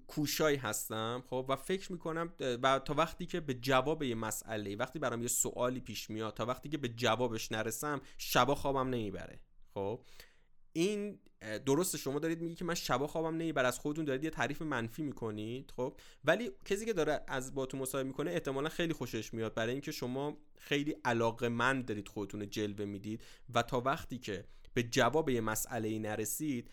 S1: کوشایی هستم خب و فکر می‌کنم و تا وقتی که به جواب یه مسئله وقتی برام یه سوالی پیش میاد تا وقتی که به جوابش نرسم شبا خوابم نمی‌بره خب. این درسته شما دارید میگی که من شبا خوابم نمیبر از خودتون دارید یه تعریف منفی می‌کنید خب؟ ولی کسی که داره از با تو مصاحبه می‌کنه احتمالا خیلی خوشش میاد. برای اینکه شما خیلی علاقه مند دارید خودتون جلوه می‌دید و تا وقتی که به جواب یه مسئله ای نرسید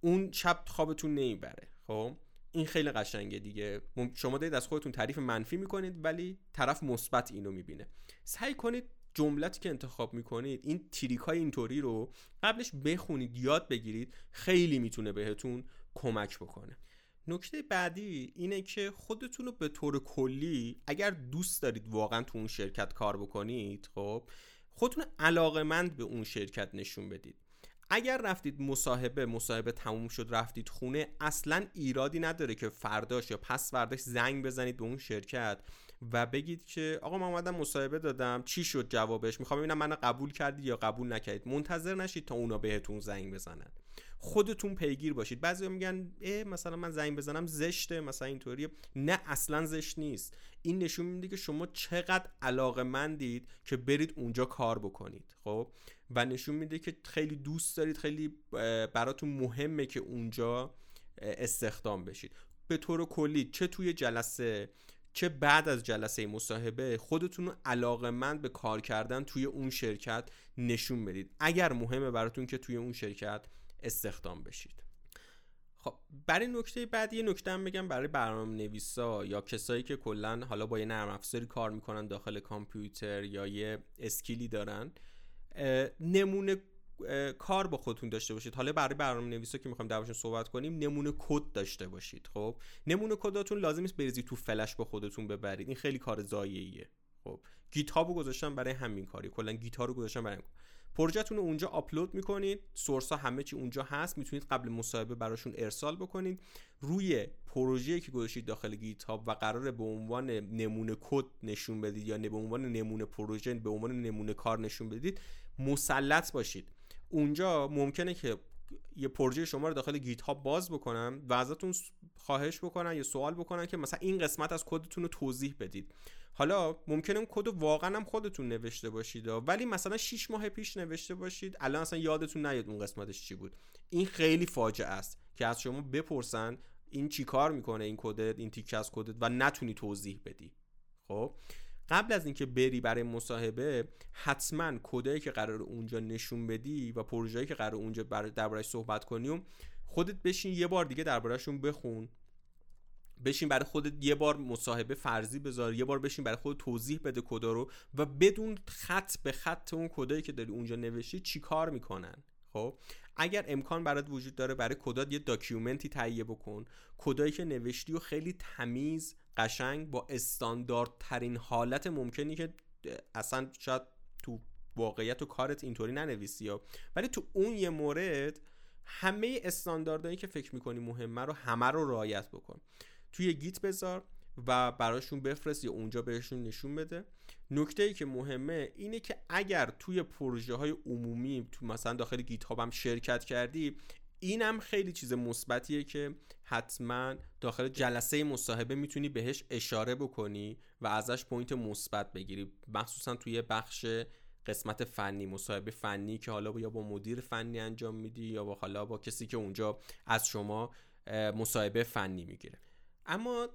S1: اون شب خوابتون نمی‌بره خب؟ این خیلی قشنگه دیگه. شما دارید از خودتون تعریف منفی می‌کنید ولی طرف مثبت اینو می‌بینه. سعی کنید جملتی که انتخاب می‌کنید این تریک های اینطوری رو قبلش بخونید یاد بگیرید خیلی می‌تونه بهتون کمک بکنه. نکته بعدی اینه که خودتون رو به طور کلی اگر دوست دارید واقعا تو اون شرکت کار بکنید خب خودتون علاقمند به اون شرکت نشون بدید. اگر رفتید مصاحبه مصاحبه تموم شد رفتید خونه اصلا ایرادی نداره که فرداش یا پس فرداش زنگ بزنید به اون شرکت. و بگید که آقا من اومدم مصاحبه دادم چی شد جوابش؟ می‌خوام ببینم من قبول کردید یا قبول نکردید. منتظر نشید تا اونا بهتون زنگ بزنن. خودتون پیگیر باشید. بعضی میگن اه مثلا من زنگ بزنم زشته مثلا اینطوریه. نه اصلا زشت نیست. این نشون میده که شما چقدر علاقه مندید که برید اونجا کار بکنید خب؟ و نشون میده که خیلی دوست دارید خیلی براتون مهمه که اونجا استخدام بشید. به طور کلی چه توی جلسه چه بعد از جلسه مصاحبه خودتون رو علاقه مند به کار کردن توی اون شرکت نشون بدید. اگر مهمه براتون که توی اون شرکت استخدام بشید. خب برای نکته بعد یه نکته هم بگم برای برنامه نویسا یا کسایی که کلا حالا با یه نرم افزاری کار می‌کنن داخل کامپیوتر یا یه اسکیلی دارن نمونه کار با خودتون داشته باشید. حالا برای برنامه نویسا که می‌خوایم دربارشون صحبت کنیم نمونه کد داشته باشید خب؟ نمونه کداتون لازم نیست بریزید تو فلش با خودتون ببرید. این خیلی کار ضایعیه خب؟ Git رو گذاشتن برای همین کاری. کلا Git رو گذاشتن برای پروژهتون رو اونجا آپلود می‌کنید. source ها همه چی اونجا هست. می‌تونید قبل مصاحبه براشون ارسال بکنید. روی پروژه‌ای که گذاشتید داخل Git و قراره به عنوان نمونه کد نشون بدید یا به عنوان نمونه پروژه به عنوان نمونه کار نشون بدید مسلط باشید. اونجا ممکنه که یه پروژه شما رو داخل گیت ها باز بکنم و ازتون خواهش بکنن یا سوال بکنن که مثلا این قسمت از کدتون رو توضیح بدید. حالا ممکنه اون کد واقعا هم خودتون نوشته باشید ولی مثلا 6 ماه پیش نوشته باشید. الان اصلا یادتون نیاد اون قسمتش چی بود. این خیلی فاجعه است که از شما بپرسن این چی کار می‌کنه این کدت این تیکه از کدت و نتونی توضیح بدی. خب؟ قبل از اینکه بری برای مصاحبه حتما کدایی که قرار اونجا نشون بدی و پروژه‌ای که قرار اونجا دربارش صحبت کنی و خودت بشین یه بار دیگه دربارهشون بخون. بشین برای خودت یه بار مصاحبه فرضی بذار یه بار بشین برای خودت توضیح بده کدا رو و بدون خط به خط اون کدایی که داری اونجا نوشتی چی کار می‌کنن خب؟ اگر امکان برات وجود داره برای کدات یه داکیومنتی تهیه بکن کدایی که نوشتی و خیلی تمیز قشنگ با استانداردترین حالت ممکنی که اصلا شاید تو واقعیت و کارت اینطوری ننویسی ها. ولی تو اون یه مورد همه استانداردهایی که فکر می‌کنی مهمه رو همه رو رعایت بکن. توی گیت بذار و براشون بفرست یا اونجا بهشون نشون بده. نکته ای که مهمه اینه که اگر توی پروژه های عمومی تو مثلا داخل گیت هم شرکت کردی اینم خیلی چیز مثبتیه که حتما داخل جلسه مصاحبه می‌تونی بهش اشاره بکنی و ازش point مثبت بگیری. مخصوصا توی بخش قسمت فنی مصاحبه فنی که حالا یا با مدیر فنی انجام میدی یا با حالا با کسی که اونجا از شما مصاحبه فنی می‌گیره. اما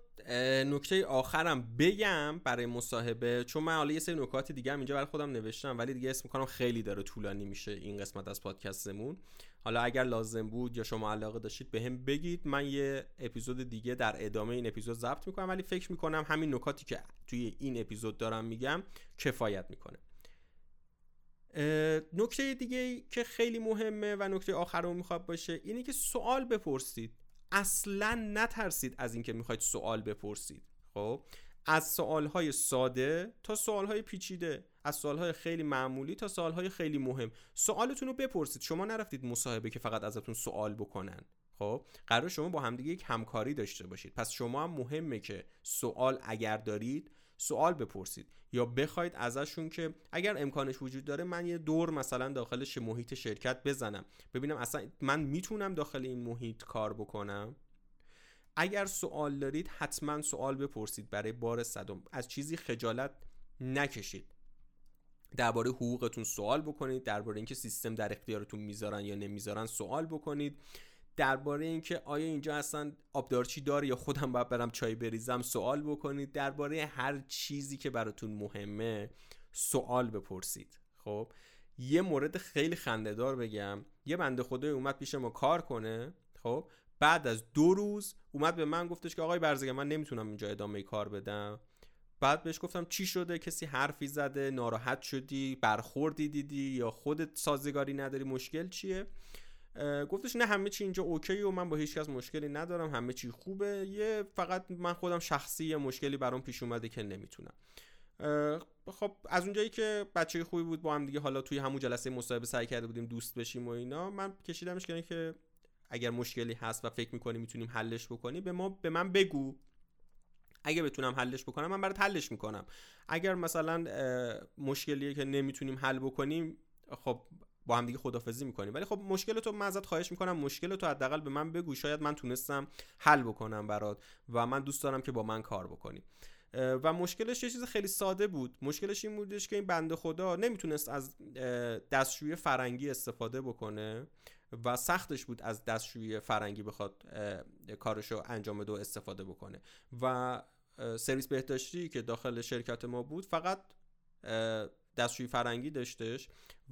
S1: نکته آخرم بگم برای مصاحبه چون من حالا یه سری نکات دیگه هم اینجا برای خودم نوشتم ولی دیگه اسم کنم خیلی داره طولانی میشه این قسمت از پادکستمون. حالا اگر لازم بود یا شما علاقه داشتید به هم بگید. من یه اپیزود دیگه در ادامه این اپیزود ضبط می‌کنم ولی فکر می‌کنم همین نکاتی که توی این اپیزود دارم میگم کفایت می‌کنه. نکته دیگه که خیلی مهمه و نکته آخر رو می‌خواد باشه اینه که سوال بپرسید. اصلا نترسید از اینکه می‌خواید سوال بپرسید. خب؟ از سوالهای ساده تا سوالهای پیچیده از سوالهای خیلی معمولی تا سوالهای خیلی مهم. سوالتون رو بپرسید. شما نرفتید مصاحبه که فقط ازتون سوال بکنن. خب؟ قرار شما با همدیگه یک همکاری داشته باشید. پس شما هم مهمه که سوال اگر دارید سوال بپرسید. یا بخواید ازشون که اگر امکانش وجود داره من یه دور مثلا داخل محیط شرکت بزنم. ببینم اصلا من می‌تونم داخل این محیط کار بکنم؟ اگر سوال دارید حتما سوال بپرسید برای بار صدم. از چیزی خجالت نکشید. درباره حقوقتون سوال بکنید درباره اینکه سیستم در اختیارتون می‌ذارن یا نمی‌ذارن سوال بکنید. درباره اینکه آیا اینجا اصلا آبدارچی داره یا خودم باید برم چای بریزم سوال بکنید. درباره هر چیزی که براتون مهمه سوال بپرسید. خب یه مورد خیلی خندهدار بگم. یه بنده خدای اومد پیش ما کار کنه. خب بعد از دو روز اومد به من گفتش که آقای برزگه من نمی‌تونم اینجا ادامه کار بدم. بعد بهش گفتم چی شده؟ کسی حرفی زده؟ ناراحت شدی؟ برخوردی دیدی؟ یا خودت سازگاری نداری؟ مشکل چیه؟ گفتش نه همه چی اینجا اوکی و من با هیچ کس مشکلی ندارم همه چی خوبه. یه فقط من خودم شخصی یه مشکلی برام پیش اومده که نمی‌تونم. خب از اونجایی که بچه خوبی بود با هم دیگه حالا توی همون جلسه مصاحبه سعی کرده بودیم دوست بشیم و اینا من کشیدمش کنه که اگر مشکلی هست و فکر می‌کنی می‌تونیم حلش بکنی به ما به من بگو. اگه بتونم حلش بکنم من برات حلش می‌کنم. اگر مثلا مشکلیه که نمی‌تونیم حل بکنیم خب با هم دیگه خدافزی می‌کنیم. ولی خب مشکل تو من ازت خواهش می‌کنم. مشکل تو حداقل به من بگو. شاید من تونستم حل بکنم برات و من دوست دارم که با من کار بکنی. و مشکلش یه چیز خیلی ساده بود. مشکلش این بودش که این بنده خدا نمی‌تونست از دستشوی فرنگی استفاده بکنه و سختش بود از دستشوی فرنگی بخواد کارشو انجام دو استفاده بکنه. و سرویس بهداشتی که داخل شرکت ما بود فقط دستشوی فرنگی داشتش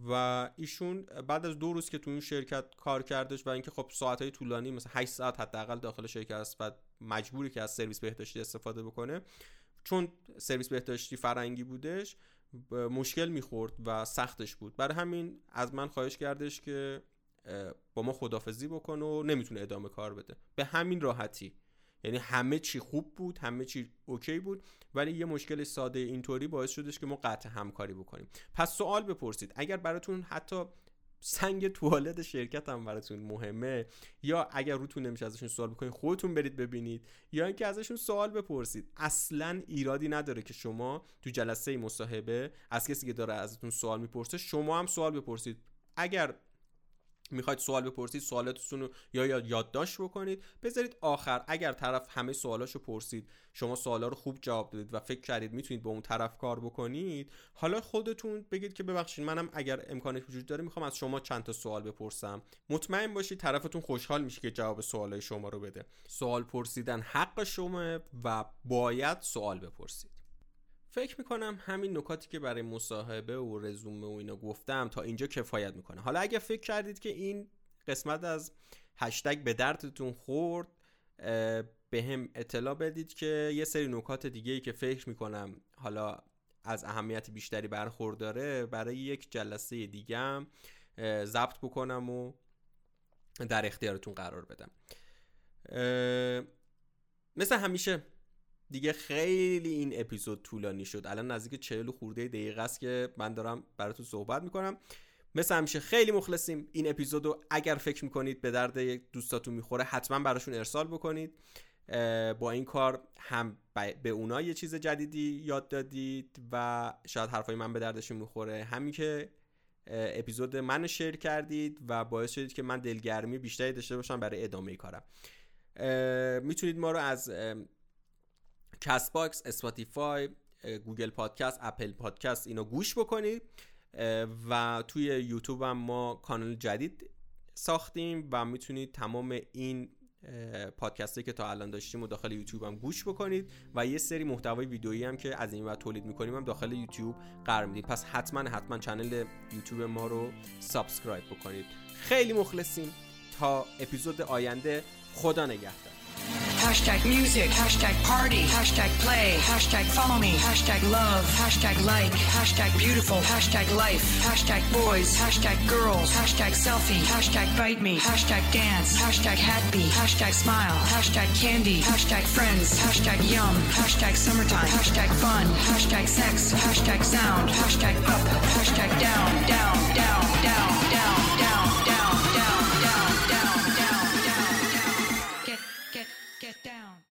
S1: و ایشون بعد از دو روز که تو این شرکت کار کردش و اینکه خب ساعت های طولانی مثلا 8 ساعت حداقل داخل شرکت است و مجبوری که از سرویس بهداشتی استفاده بکنه چون سرویس بهداشتی فرنگی بودش مشکل می‌خورد و سختش بود. برای همین از من خواهش کردش که با ما خدافزی بکن و نمی‌تونه ادامه کار بده. به همین راحتی. یعنی همه چی خوب بود همه چی اوکی بود ولی یه مشکل ساده اینطوری باعث شدش که ما قطع همکاری بکنیم. پس سوال بپرسید اگر براتون حتی سنگ توالت شرکت هم براتون مهمه یا اگر روتون نمیشه ازشون سوال بکنید خودتون برید ببینید یا اینکه ازشون سوال بپرسید اصلا ایرادی نداره که شما تو جلسه مصاحبه از کسی که داره ازتون سوال می‌پرسه شما هم سوال بپرسید. اگر می‌خواید سوال بپرسید سوالاتتون رو یا یادداشت بکنید. بذارید آخر اگر طرف همه سوالاشو پرسید شما سوالا رو خوب جواب دادید و فکر کردید می‌تونید با اون طرف کار بکنید حالا خودتون بگید که ببخشید منم اگر امکانش وجود داره می‌خوام از شما چند تا سوال بپرسم. مطمئن باشید طرفتون خوشحال میشه که جواب سوالای شما رو بده. سوال پرسیدن حق شما و باید سوال بپرسید. فکر می‌کنم همین نکاتی که برای مصاحبه و رزومه و اینا گفتم تا اینجا کفایت می‌کنه. حالا اگر فکر کردید که این قسمت از هشتگ به دردتون خورد به هم اطلاع بدید که یه سری نکات دیگه ای که فکر می‌کنم حالا از اهمیت بیشتری برخورداره برای یک جلسه دیگه ضبط بکنم و در اختیارتون قرار بدم. مثل همیشه دیگه خیلی این اپیزود طولانی شد. الان نزدیک 40 خورده دقیقه است که من دارم براتون صحبت می‌کنم. مثل همیشه خیلی مخلصیم. این اپیزود رو اگر فکر می‌کنید به درد دوستاتون می‌خوره حتما براشون ارسال بکنید. با این کار هم به اونا یه چیز جدیدی یاد دادید و شاید حرفای من به دردشون می‌خوره. همین که اپیزود منو share کردید و باعث شدید که من دلگرمی بیشتری داشته باشم برای ادامه کارم. می‌تونید ما رو از Castbox Spotify Google Podcast Apple Podcast اینو گوش بکنید و توی یوتیوب هم ما کانال جدید ساختیم و می‌تونید تمام این پادکستی که تا الان داشتیم و داخل یوتیوب هم گوش بکنید و یه سری محتوای ویدئویی هم که از این و تولید می‌کنیم هم داخل یوتیوب قرار می‌دید. پس حتما حتما چنل یوتیوب ما رو سابسکرایب بکنید. خیلی مخلصیم. تا اپیزود آینده خدا نگهدار.
S2: Hashtag music, hashtag party, hashtag play, hashtag follow me, hashtag love, hashtag like, hashtag beautiful, hashtag life, hashtag boys, hashtag girls, hashtag selfie, hashtag bite me, hashtag dance, hashtag happy, hashtag smile, hashtag candy, hashtag friends, hashtag yum, hashtag summertime, hashtag fun, hashtag sex, hashtag sound, hashtag up, hashtag down, down, down, down, down.